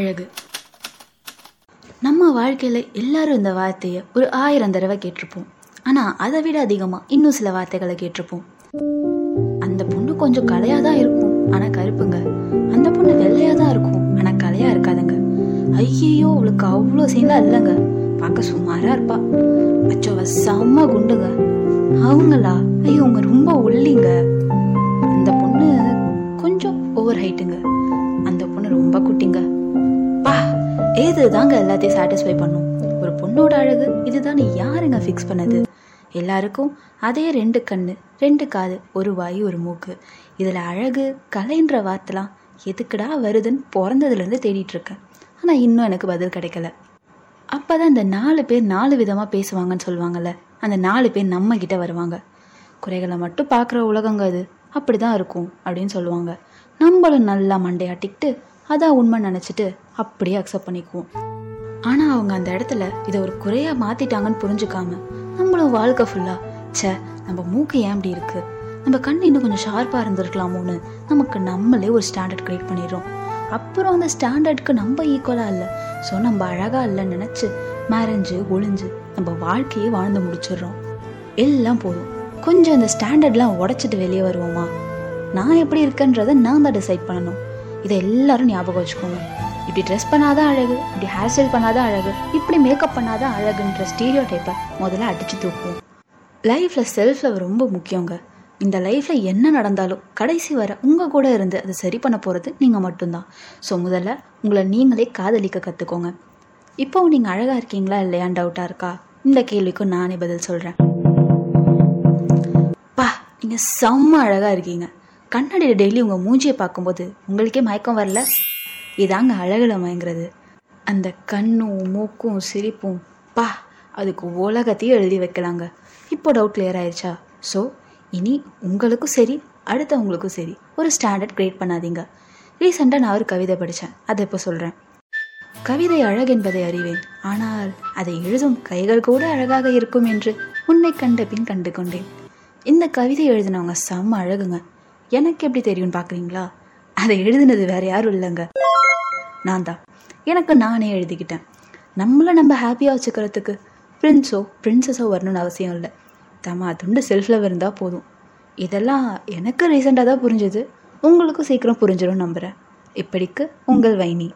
அழகு நம்ம வாழ்க்கையில் எல்லாரும் இந்த வார்த்தையை ஒரு ஆயிரம் தடவை கேட்டிருப்போம். ஆனால் அதை விட அதிகமாக இன்னும் சில வார்த்தைகளை கேட்டிருப்போம். அந்த பொண்ணு கொஞ்சம் கலையாக தான் இருக்கும். ஆனால் கருப்புங்க. அந்த பொண்ணு வெள்ளையாக தான் இருக்கும். ஆனால் கலையாக இருக்காதுங்க. ஐயையோ அவளுக்கு அவ்வளோ சீன்லாம் இல்லைங்க. பார்க்க சுமாராக இருப்பா. அச்சோ செம்ம குண்டுங்க. அவங்களா? ஐயோ அவங்க ரொம்ப ஒல்லிங்க. அந்த பொண்ணு கொஞ்சம் ஓவர் ஹைட்டுங்க. அந்த பொண்ணு ரொம்ப குட்டிங்க. ஏது தாங்க எல்லாத்தையும் சாட்டிஸ்ஃபை பண்ணும். ஒரு பொண்ணோட அழகு இதுதான் யாருங்க ஃபிக்ஸ் பண்ணது? எல்லாருக்கும் அதே ரெண்டு கண்ணு ரெண்டு காது ஒரு வாய் ஒரு மூக்கு. இதில் அழகு கலைன்ற வார்த்தைலாம் எதுக்குடா வருதுன்னு பிறந்ததுலேருந்து தேடிட்டு இருக்கேன் ஆனால் இன்னும் எனக்கு பதில் கிடைக்கல. அப்போ தான் இந்த நாலு பேர் நாலு விதமாக பேசுவாங்கன்னு சொல்லுவாங்கல்ல அந்த நாலு பேர் நம்ம வருவாங்க. குறைகளை மட்டும் பார்க்குற உலகங்க அது. அப்படி தான் இருக்கும் அப்படின்னு சொல்லுவாங்க. நம்மளும் நல்லா மண்டையாட்டிக்கிட்டு அதான் உண்மை நினச்சிட்டு அப்படியே அக்செப்ட் பண்ணிக்குவோம். ஆனால் அவங்க அந்த இடத்துல இதை ஒரு குறையாக மாற்றிட்டாங்கன்னு புரிஞ்சுக்காம நம்மளும் வாழ்க்கை ஃபுல்லாக ச்சே நம்ம மூக்கு ஏன் இப்படி இருக்குது நம்ம கண் இன்னும் கொஞ்சம் ஷார்ப்பாக இருந்திருக்கலாமோன்னு நமக்கு நம்மளே ஒரு ஸ்டாண்டர்ட் க்ரியேட் பண்ணிடுறோம். அப்புறம் அந்த ஸ்டாண்டர்டுக்கு நம்ம ஈக்குவலாக இல்லை. ஸோ நம்ம அழகாக இல்லைன்னு நினச்சி மேரேஞ்சு ஒளிஞ்சு நம்ம வாழ்க்கையே வாழ்ந்து முடிச்சிடுறோம். எல்லாம் போதும். கொஞ்சம் அந்த ஸ்டாண்டர்ட்லாம் உடச்சிட்டு வெளியே வருவோமா? நான் எப்படி இருக்கேன்றதை நான் தான் டிசைட் பண்ணணும். இதை எல்லாரும் ஞாபகம் வச்சுக்கோங்க. இப்படி ட்ரெஸ் பண்ணாதான் அழகு இப்படி ஹேர் ஸ்டைல் பண்ணாதான் அழகு இப்படி மேக்கப் பண்ணாதான் அழகுன்ற ஸ்டீரியோ டைப்பை முதல்ல அடிச்சு தூக்குவோம். லைஃப்பில் செல்ஃப் லவ் ரொம்ப முக்கியங்க. இந்த லைஃப்பில் என்ன நடந்தாலும் கடைசி வர உங்கள் கூட இருந்து அதை சரி பண்ண போகிறது நீங்கள் மட்டும்தான். ஸோ முதல்ல உங்களை நீங்களே காதலிக்க கற்றுக்கோங்க இப்போ நீங்கள் அழகாக இருக்கீங்களா இல்லையான்னு டவுட்டாக இருக்கா? இந்த கேள்விக்கும் நானே பதில் சொல்கிறேன் பா நீங்கள் செம்ம அழகாக இருக்கீங்க. கண்ணாடியில் டெய்லி உங்கள் மூஞ்சியை பார்க்கும்போது உங்களுக்கே மயக்கம் வரல? இதாங்க அழகில் மயங்கிறது. அந்த கண்ணும் மூக்கும் சிரிப்பும் பா அதுக்கு உலகத்தையும் எழுதி வைக்கலாங்க. இப்போ டவுட் கிளியர் ஆயிடுச்சா? ஸோ இனி உங்களுக்கும் சரி அடுத்தவங்களுக்கும் சரி ஒரு ஸ்டாண்டர்ட் கிரியேட் பண்ணாதீங்க. ரீசெண்டாக நான் ஒரு கவிதை படித்தேன் அதை இப்போ சொல்கிறேன் கவிதை அழகென்பதை அறிவேன். ஆனால் அதை எழுதும் கைகள் கூட அழகாக இருக்கும் என்று உன்னை கண்ட பின் கண்டு கொண்டேன் இந்த கவிதை எழுதினவங்க செம்ம அழகுங்க. எனக்கு எப்படி தெரியும்னு பார்க்குறீங்களா அதை எழுதினது வேற யாரும் இல்லைங்க. நான் தான். எனக்கு நானே எழுதிக்கிட்டேன். நம்மளை நம்ம ஹாப்பியாக வச்சுக்கிறதுக்கு பிரின்ஸோ பிரின்சஸோ வரணும்னு அவசியம் இல்லை. தம்மா துண்டு செல்ஃப் லவ் இருந்தால் போதும். இதெல்லாம் எனக்கு ரீசெண்டாக தான் புரிஞ்சுது. உங்களுக்கும் சீக்கிரம் புரிஞ்சிடும் நம்புகிறேன் இப்படிக்கு உங்கள் வைனி